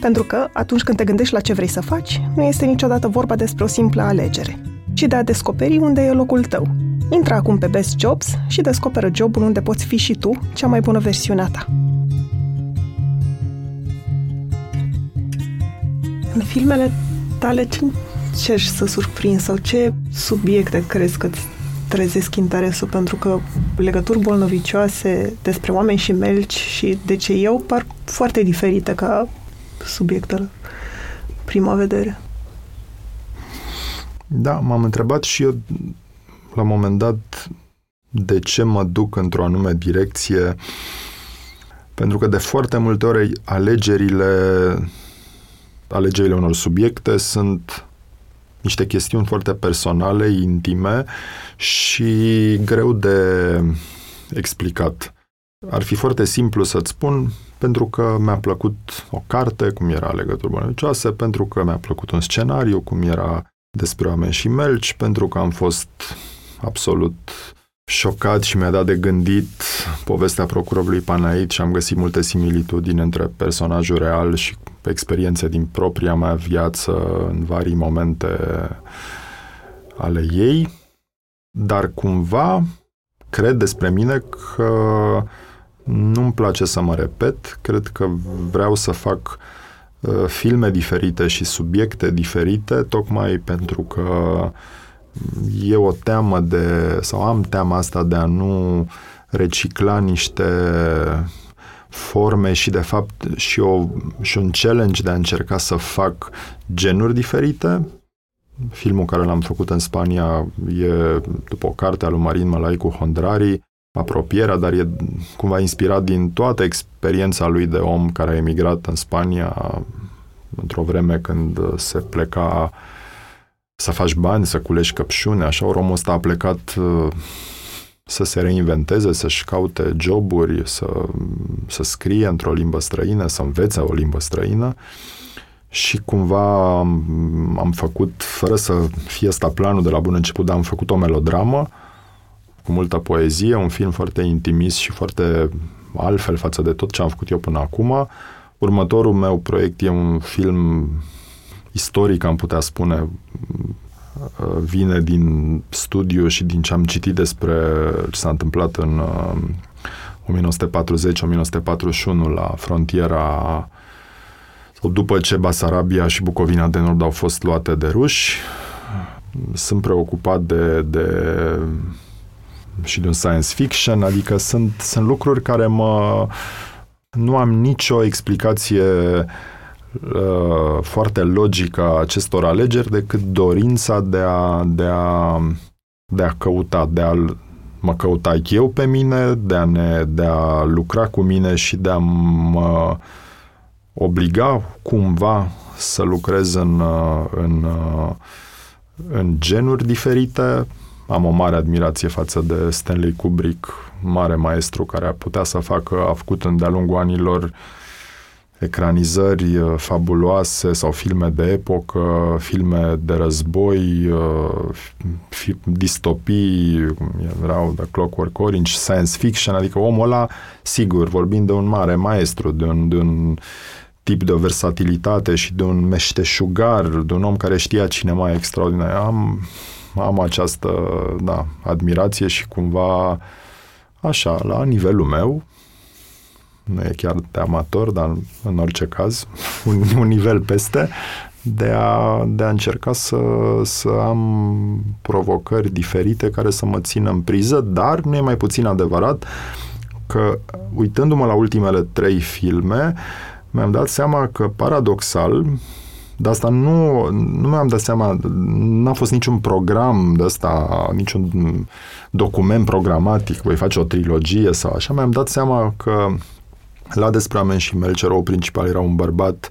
Pentru că, atunci când te gândești la ce vrei să faci, nu este niciodată vorba despre o simplă alegere, ci de a descoperi unde e locul tău. Intră acum pe Best Jobs și descoperă jobul unde poți fi și tu cea mai bună versiune a ta. În filmele tale, ce încerci să surprinzi sau ce subiecte crezi că îți trezesc interesul? Pentru că legături bolnovicioase despre oameni și melci și de ce eu par foarte diferite ca subiectele prima vedere. Da, m-am întrebat și eu la un moment dat de ce mă duc într-o anume direcție, pentru că de foarte multe ori alegerile alegerile unor subiecte sunt niște chestiuni foarte personale, intime și greu de explicat. Ar fi foarte simplu să-ți spun pentru că mi-a plăcut o carte, cum era Legături Bănăcioase, pentru că mi-a plăcut un scenariu, cum era despre oameni și melci, pentru că am fost absolut șocat și mi-a dat de gândit povestea procurorului Panait și am găsit multe similitudini între personajul real și experiențe din propria mea viață în vari momente ale ei, dar cumva cred despre mine că nu-mi place să mă repet, cred că vreau să fac uh, filme diferite și subiecte diferite, tocmai pentru că e o teamă de, sau am teama asta de a nu recicla niște forme și de fapt și, o, și un challenge de a încerca să fac genuri diferite. Filmul care l-am făcut în Spania e după o carte a lui Marin Mălaicu Hondrari, apropierea, dar e cumva inspirat din toată experiența lui de om care a emigrat în Spania într-o vreme când se pleca să faci bani, să culegi căpșune, așa, ori omul ăsta a plecat uh, să se reinventeze, să-și caute joburi, să, să scrie într-o limbă străină, să învețe o limbă străină și cumva am, am făcut, fără să fie asta planul de la bun început, dar am făcut o melodramă cu multă poezie, un film foarte intimist și foarte altfel față de tot ce am făcut eu până acum. Următorul meu proiect e un film istoric, am putea spune, uh, vine din studiu și din ce am citit despre ce s-a întâmplat în 1940-1941 uh, la frontiera sau după ce Basarabia și Bucovina de Nord au fost luate de ruși. Sunt preocupat de, de și de un science fiction, adică sunt, sunt lucruri care mă... Nu am nicio explicație uh, foarte logică a acestor alegeri decât dorința de a, de a, de a căuta, de a mă căuta eu pe mine, de a, ne, de a lucra cu mine și de a mă obliga cumva să lucrez în, uh, în, uh, în genuri diferite, am o mare admirație față de Stanley Kubrick, mare maestru care a putea să facă, a făcut în de-a lungul anilor ecranizări uh, fabuloase sau filme de epocă, filme de război, uh, distopii, erau The Clockwork Orange, science fiction, adică omul ăla, sigur, vorbind de un mare maestru, de un, de un tip de versatilitate și de un meșteșugar, de un om care știa cinema extraordinar. Am am această da, admirație și cumva așa, la nivelul meu, nu e chiar de amator, dar în orice caz, un, un nivel peste, de a, de a încerca să, să am provocări diferite care să mă țină în priză, dar nu e mai puțin adevărat că, uitându-mă la ultimele trei filme, mi-am dat seama că, paradoxal, de asta nu, nu mi-am dat seama, n-a fost niciun program de asta, niciun document programatic, voi face o trilogie sau așa, mi-am dat seama că la despre Amen și Melcer, o principal era un bărbat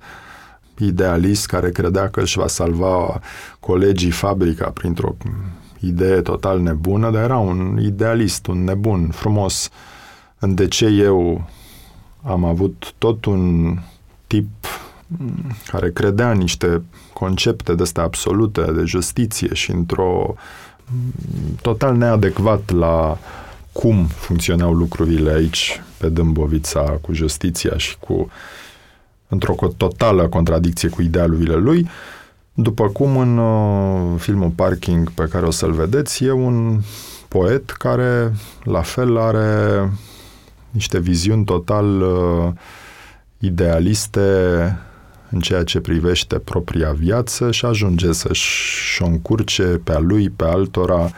idealist care credea că își va salva colegii fabrica printr-o idee total nebună, dar era un idealist, un nebun, frumos. În de ce eu am avut tot un tip care credea în niște concepte de astea absolute de justiție și într-o total neadecvat la cum funcționau lucrurile aici pe Dâmbovița cu justiția și cu într-o totală contradicție cu idealurile lui, după cum în uh, filmul Parking pe care o să-l vedeți, e un poet care la fel are niște viziuni total uh, idealiste în ceea ce privește propria viață și ajunge să-și o încurce pe a lui, pe altora,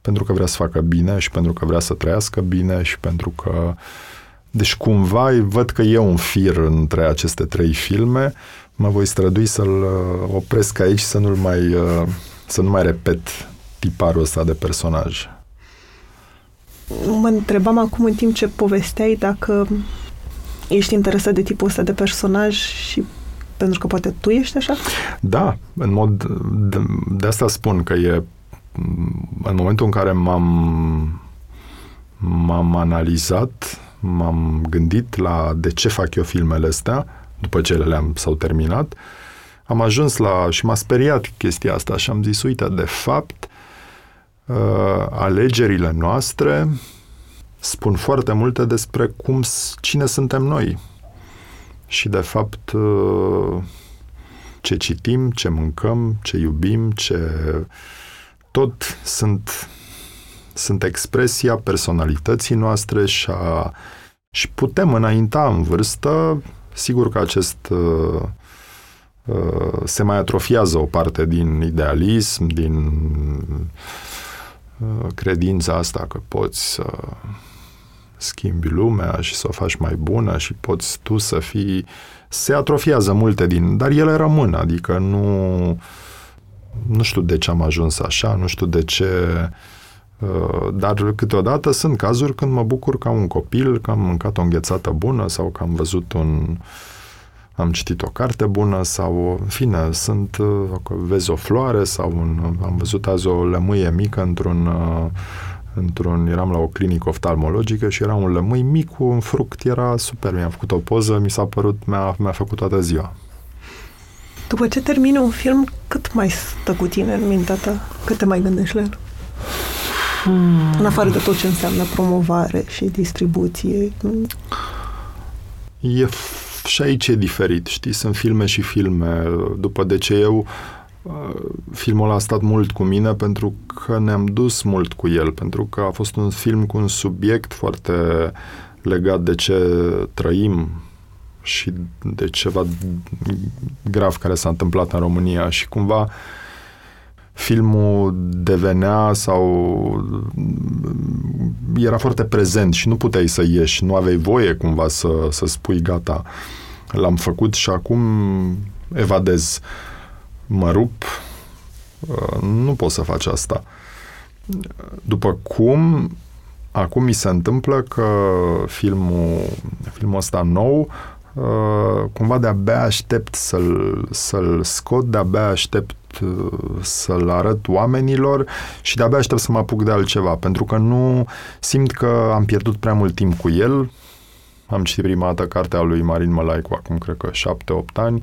pentru că vrea să facă bine și pentru că vrea să trăiască bine și pentru că... Deci cumva văd că e un fir între aceste trei filme. Mă voi strădui să-l uh, opresc aici să nu mai, uh, să nu mai repet tiparul ăsta de personaj. Mă întrebam acum în timp ce povesteai dacă ești interesat de tipul ăsta de personaj și pentru că poate tu ești așa? Da, în mod... De, de asta spun că e în momentul în care m-am m-am analizat, m-am gândit la de ce fac eu filmele astea, după ce le-am s-au terminat, am ajuns la, și m-a speriat chestia asta și am zis, uite, de fapt, uh, alegerile noastre spun foarte multe despre cum, cine suntem noi. Și, de fapt, uh, ce citim, ce mâncăm, ce iubim, ce... Tot sunt, sunt expresia personalității noastre și, a, și putem înainta în vârstă. Sigur că acest uh, uh, se mai atrofiază o parte din idealism, din uh, credința asta că poți să schimbi lumea și să o faci mai bună și poți tu să fii... Se atrofiază multe din... Dar ele rămân, adică nu... Nu știu de ce am ajuns așa, nu știu de ce... Uh, dar câteodată sunt cazuri când mă bucur ca un copil, că am mâncat o înghețată bună sau că am văzut un... am citit o carte bună sau, în fine, sunt, uh, vezi o floare sau un, am văzut azi o lămâie mică într-un uh, într-un, eram la o clinică oftalmologică și era un lămâi mic cu un fruct, era super, mi-am făcut o poză, mi s-a părut, mi-a, mi-a făcut toată ziua. După ce termini un film, cât mai stă cu tine în mintea ta? Cât te mai gândești la el? Hmm. În afară de tot ce înseamnă promovare și distribuție. E și aici e diferit, știi? Sunt filme și filme. După de ce eu filmul a stat mult cu mine pentru că ne-am dus mult cu el, pentru că a fost un film cu un subiect foarte legat de ce trăim și de ceva grav care s-a întâmplat în România și cumva filmul devenea sau era foarte prezent și nu puteai să ieși, nu aveai voie cumva să, să spui gata, l-am făcut și acum evadez. Uh, mă rup, uh, nu poți să faci asta. După cum acum mi se întâmplă că filmul, filmul ăsta nou uh, cumva de-abia aștept să-l, să-l scot, de-abia aștept uh, să-l arăt oamenilor și de-abia aștept să mă apuc de altceva, pentru că nu simt că am pierdut prea mult timp cu el. Am citit prima dată cartea lui Marin Mălaicu acum, cred că șapte-opt ani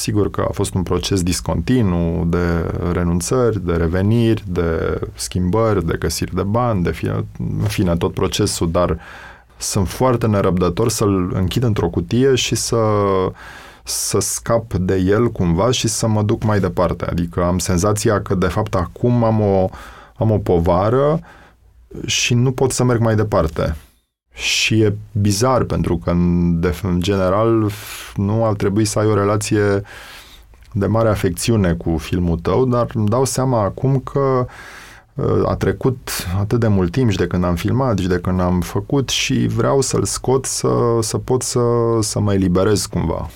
Sigur că a fost un proces discontinu de renunțări, de reveniri, de schimbări, de găsiri de bani, de fine, în fine, tot procesul, dar sunt foarte nerăbdător să-l închid într-o cutie și să să scap de el cumva și să mă duc mai departe. Adică am senzația că de fapt acum am o, am o povară și nu pot să merg mai departe. Și e bizar, pentru că, în, de, în general, nu ar trebui să ai o relație de mare afecțiune cu filmul tău, dar îmi dau seama acum că uh, a trecut atât de mult timp și de când am filmat și de când am făcut și vreau să-l scot să, să pot să, să mă eliberez cumva.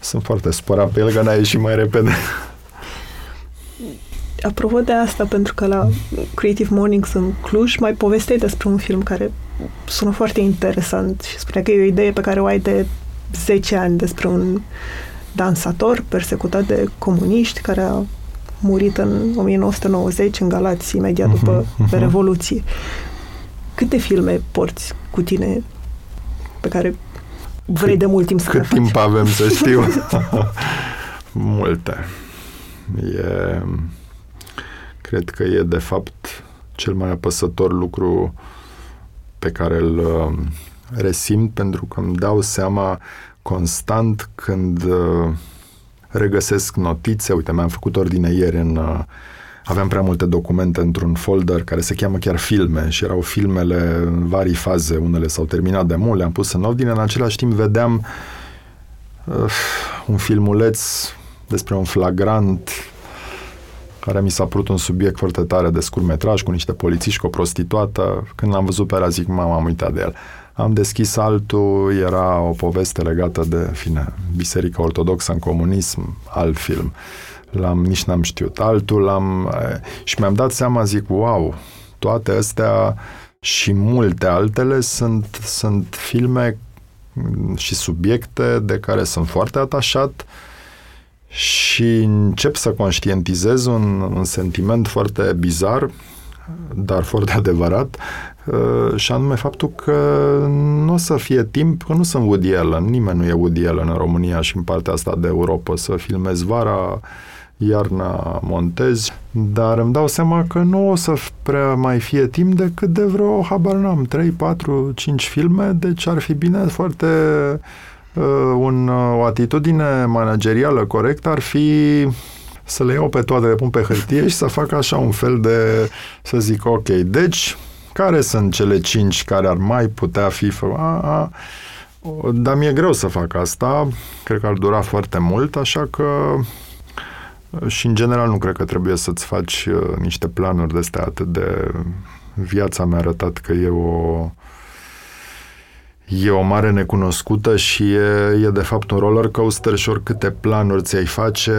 Sunt foarte supărat pe el că n-a ieșit mai repede. Apropo de asta, pentru că la Creative Mornings în Cluj mai povestei despre un film care sună foarte interesant și spunea că e o idee pe care o ai de 10 ani despre un dansator persecutat de comuniști care a murit în 1990 în Galați, imediat după uh-huh, uh-huh. Revoluție. Câte filme porți cu tine pe care vrei cât, de mult timp să Cât timp faci? avem să știu? Multe. E, cred că e de fapt cel mai apăsător lucru pe care îl uh, resimt pentru că îmi dau seama constant când uh, regăsesc notițe. Uite, mi-am făcut ordine ieri în... Uh, aveam prea multe documente într-un folder care se cheamă chiar filme și erau filmele în vari faze, unele s-au terminat de mult, le-am pus în ordine, în același timp vedeam uh, un filmuleț despre un flagrant care mi s-a părut un subiect foarte tare de scurmetraj cu niște polițiști, cu o prostituată. Când l-am văzut pe ăla, zic, mama, am uitat de el. Am deschis altul, era o poveste legată de, fine, Biserica Ortodoxă în comunism, alt film. L-am, nici n-am știut. Altul l-am... Și mi-am dat seama, zic, wow, toate astea și multe altele sunt, sunt filme și subiecte de care sunt foarte atașat, și încep să conștientizez un, un sentiment foarte bizar dar foarte adevărat, uh, și anume faptul că nu o să fie timp, că nu sunt Woody Allen, nimeni nu e Woody Allen în România și în partea asta de Europa, să filmezi vara, iarna montezi, dar îmi dau seama că nu o să prea mai fie timp decât de vreo, habar n-am, 3, 4, 5 filme, deci ar fi bine foarte uh, un, o atitudine managerială corectă ar fi să le iau pe toate, le pun pe hârtie și să fac așa un fel de, să zic, ok, deci, care sunt cele cinci care ar mai putea fi fă... A, a, dar mi-e greu să fac asta, cred că ar dura foarte mult, așa că și în general nu cred că trebuie să-ți faci uh, niște planuri de astea atât de... Viața mi-a arătat că e o e o mare necunoscută și e, e de fapt un roller coaster și oricâte planuri ți-ai face,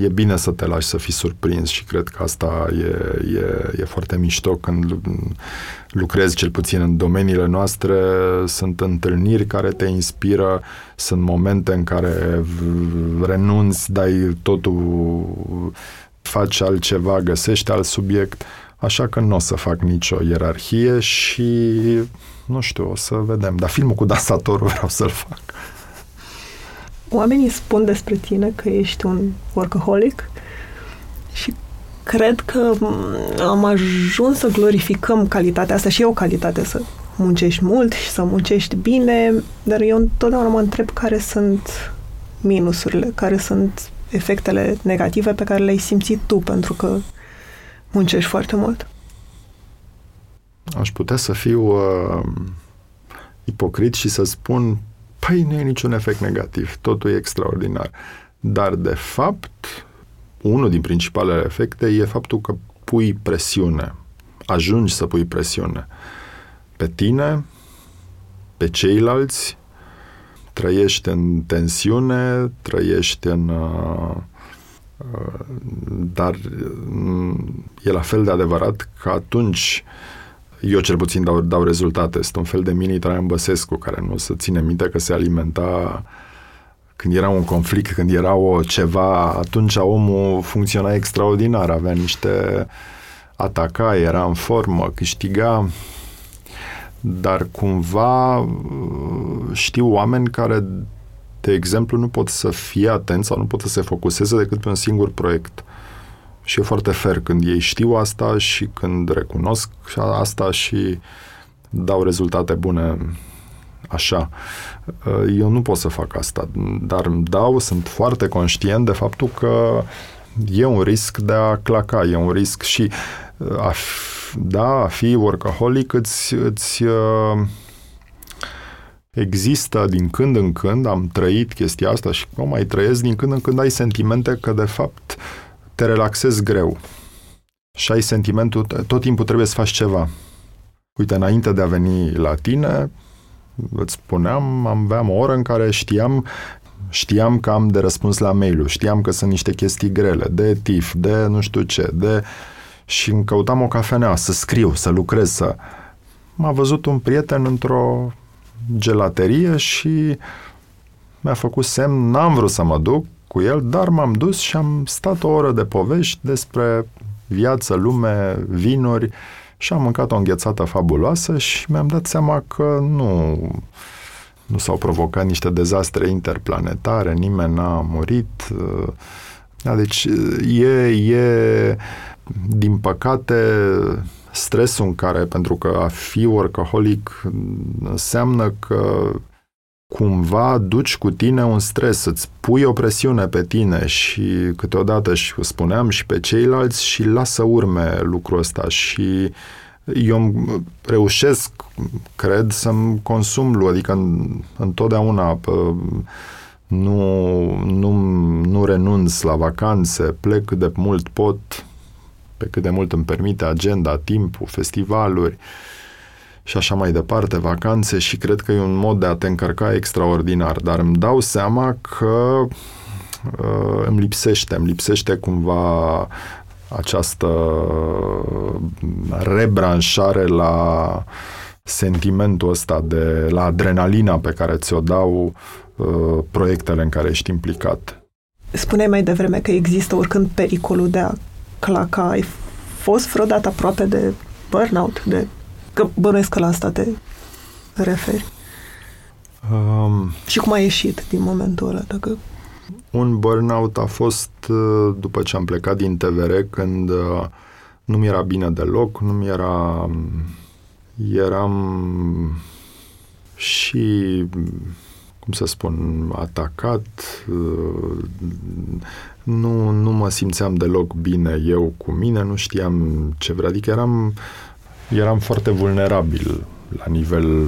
e bine să te lași să fii surprins și cred că asta e, e, e foarte mișto când lucrezi cel puțin în domeniile noastre, sunt întâlniri care te inspiră, sunt momente în care renunți, dai totul, faci altceva, găsești alt subiect, așa că nu o să fac nicio ierarhie și nu știu, o să vedem. Dar filmul cu dansatorul vreau să-l fac. Oamenii spun despre tine că ești un workaholic și cred că am ajuns să glorificăm calitatea asta și e o calitate să muncești mult și să muncești bine, dar eu întotdeauna mă întreb care sunt minusurile, care sunt efectele negative pe care le-ai simțit tu pentru că muncești foarte mult. Aș putea să fiu uh, ipocrit și să spun Păi nu e niciun efect negativ, totul e extraordinar. Dar, de fapt, unul din principalele efecte e faptul că pui presiune, ajungi să pui presiune pe tine, pe ceilalți, trăiești în tensiune, trăiești în... Uh, uh, dar mm, e la fel de adevărat că atunci eu cel puțin dau, dau rezultate. Sunt un fel de mini Traian Băsescu, care nu se ține minte că se alimenta când era un conflict, când era o ceva, atunci omul funcționa extraordinar, avea niște ataca, era în formă, câștiga, dar cumva știu oameni care, de exemplu, nu pot să fie atenți sau nu pot să se focuseze decât pe un singur proiect. Și e foarte fer când ei știu asta și când recunosc asta și dau rezultate bune așa. Eu nu pot să fac asta, dar îmi dau, sunt foarte conștient de faptul că e un risc de a claca, e un risc și a, da, a fi workaholic îți, îți uh, există din când în când, am trăit chestia asta și o mai trăiesc, din când în când ai sentimente că de fapt te relaxezi greu și ai sentimentul, tot timpul trebuie să faci ceva. Uite, înainte de a veni la tine, îți spuneam, aveam o oră în care știam știam că am de răspuns la mail știam că sunt niște chestii grele, de TIF, de nu știu ce, de... Și îmi căutam o cafenea, să scriu, să lucrez, să... M-a văzut un prieten într-o gelaterie și mi-a făcut semn, n-am vrut să mă duc, cu el, dar m-am dus și am stat o oră de povești despre viață, lume, vinuri și am mâncat o înghețată fabuloasă și mi-am dat seama că nu, nu s-au provocat niște dezastre interplanetare, nimeni n-a murit. Da, deci e, e, din păcate, stresul în care, pentru că a fi workaholic înseamnă că cumva duci cu tine un stres, îți pui o presiune pe tine și câteodată și spuneam și pe ceilalți și lasă urme lucrul ăsta și eu reușesc, cred, să-mi consum lu, adică întotdeauna pă, nu, nu, nu renunț la vacanțe, plec cât de mult pot, pe cât de mult îmi permite agenda, timpul, festivaluri, uh, și așa mai departe, vacanțe și cred că e un mod de a te încărca extraordinar, dar îmi dau seama că uh, îmi lipsește, îmi lipsește cumva această rebranșare la sentimentul ăsta de la adrenalina pe care ți-o dau uh, proiectele în care ești implicat. Spuneai mai devreme că există oricând pericolul de a claca. Ai fost vreodată aproape de burnout? De... Că bănuiesc că la asta te referi. Um, și cum a ieșit din momentul ăla? Dacă... Un burnout a fost uh, după ce am plecat din TVR, când uh, nu mi era bine deloc, nu mi era... Eram și cum să spun, atacat, uh, nu, nu mă simțeam deloc bine eu cu mine, nu știam ce vreau, adică eram, eram foarte vulnerabil la nivel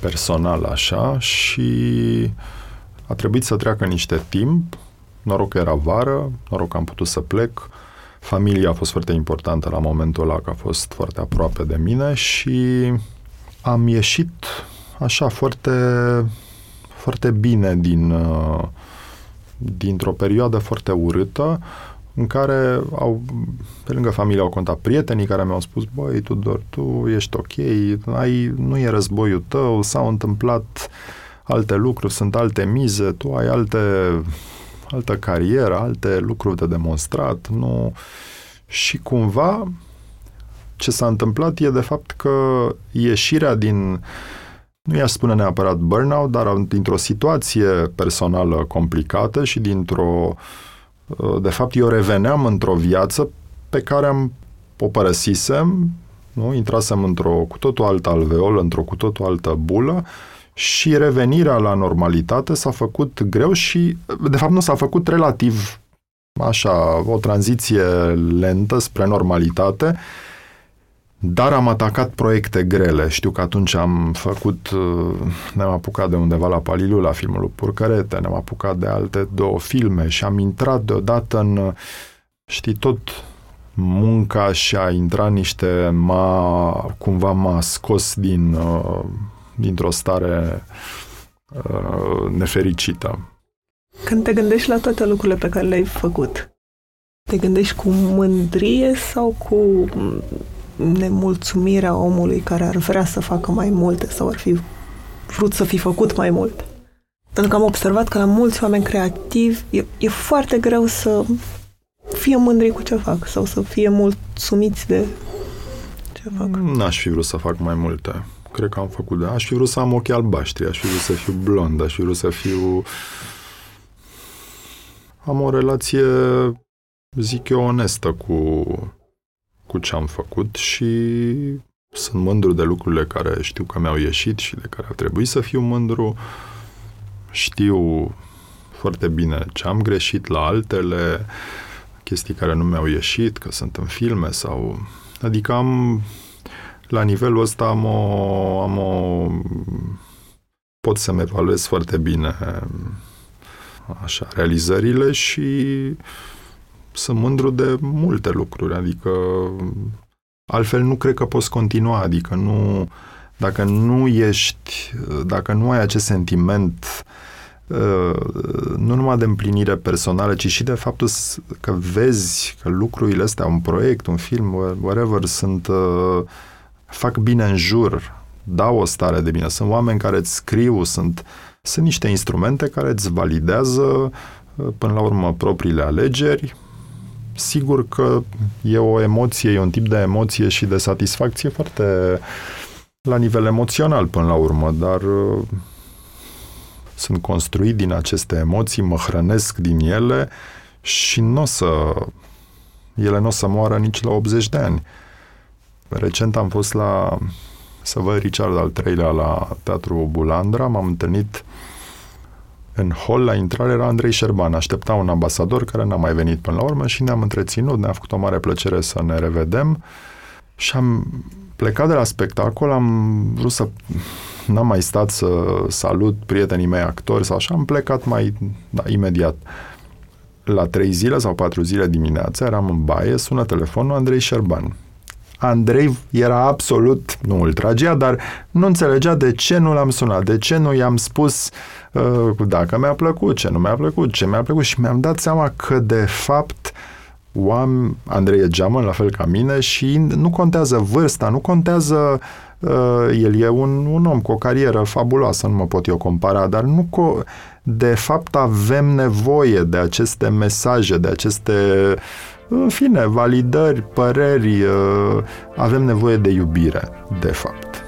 personal așa și a trebuit să treacă niște timp, noroc că era vară, noroc că am putut să plec, familia a fost foarte importantă la momentul ăla, că a fost foarte aproape de mine și am ieșit așa foarte, foarte bine din, uh, dintr-o perioadă foarte urâtă în care au, pe lângă familie au contat prietenii care mi-au spus, băi, Tudor, tu ești ok, ai, nu e războiul tău, s-au întâmplat alte lucruri, sunt alte mize, tu ai alte, altă carieră, alte lucruri de demonstrat, nu... Și cumva ce s-a întâmplat e de fapt că ieșirea din nu i-aș spune neapărat burnout, dar dintr-o situație personală complicată și dintr-o... Uh, de fapt, eu reveneam într-o viață pe care am o părăsisem, nu? Intrasem într-o cu totul altă alveolă, într-o cu totul altă bulă și revenirea la normalitate s-a făcut greu și, de fapt, nu s-a făcut relativ așa, o tranziție lentă spre normalitate, dar am atacat proiecte grele. Știu că atunci am făcut, uh, ne-am apucat de undeva la Palilu, la filmul lui Purcărete, ne-am apucat de alte două filme și am intrat deodată în, știi, tot munca și a intrat niște, m-a, cumva m-a scos din, uh, dintr-o stare uh, nefericită. Când te gândești la toate lucrurile pe care le-ai făcut, te gândești cu mândrie sau cu nemulțumirea omului care ar vrea să facă mai multe sau ar fi vrut să fi făcut mai mult. Pentru că am observat că la mulți oameni creativi e, e foarte greu să fie mândri cu ce fac sau să fie mulțumiți de ce fac. N-aș fi vrut să fac mai multe. Cred că am făcut de... Aș fi vrut să am ochii albaștri, aș fi vrut să fiu blond, aș fi vrut să fiu... Am o relație, zic eu, onestă cu cu ce am făcut și sunt mândru de lucrurile care știu că mi-au ieșit și de care ar trebui să fiu mândru. Știu foarte bine ce am greșit la altele, chestii care nu mi-au ieșit, că sunt în filme sau... Adică am... La nivelul ăsta am o... Am o pot să-mi evaluez foarte bine așa, realizările și sunt mândru de multe lucruri, adică altfel nu cred că poți continua, adică nu, dacă nu ești, dacă nu ai acest sentiment uh, nu numai de împlinire personală, ci și de faptul că vezi că lucrurile astea, un proiect, un film, whatever, sunt uh, fac bine în jur, dau o stare de bine. Sunt oameni care îți scriu, sunt, sunt niște instrumente care îți validează uh, până la urmă propriile alegeri, sigur că e o emoție, e un tip de emoție și de satisfacție foarte la nivel emoțional până la urmă, dar uh, sunt construit din aceste emoții, mă hrănesc din ele și nu o să ele nu o să moară nici la 80 de ani. Recent am fost la să văd Richard al treilea la Teatrul Bulandra, m-am întâlnit în hol, la intrare, era Andrei Șerban. Aștepta un ambasador care n-a mai venit până la urmă și ne-am întreținut, ne-a făcut o mare plăcere să ne revedem și am plecat de la spectacol, am vrut să... N-am mai stat să salut prietenii mei actori sau așa, am plecat mai da, imediat. La trei zile sau patru zile dimineața eram în baie, sună telefonul Andrei Șerban. Andrei era absolut, nu îl tragea, dar nu înțelegea de ce nu l-am sunat, de ce nu i-am spus uh, dacă mi-a plăcut, ce nu mi-a plăcut, ce mi-a plăcut și mi-am dat seama că de fapt oameni, Andrei e geamăn, la fel ca mine și nu contează vârsta, nu contează uh, el e un, un om cu o carieră fabuloasă, nu mă pot eu compara, dar nu co- de fapt avem nevoie de aceste mesaje, de aceste, în fine, validări, păreri, uh, avem nevoie de iubire, de fapt.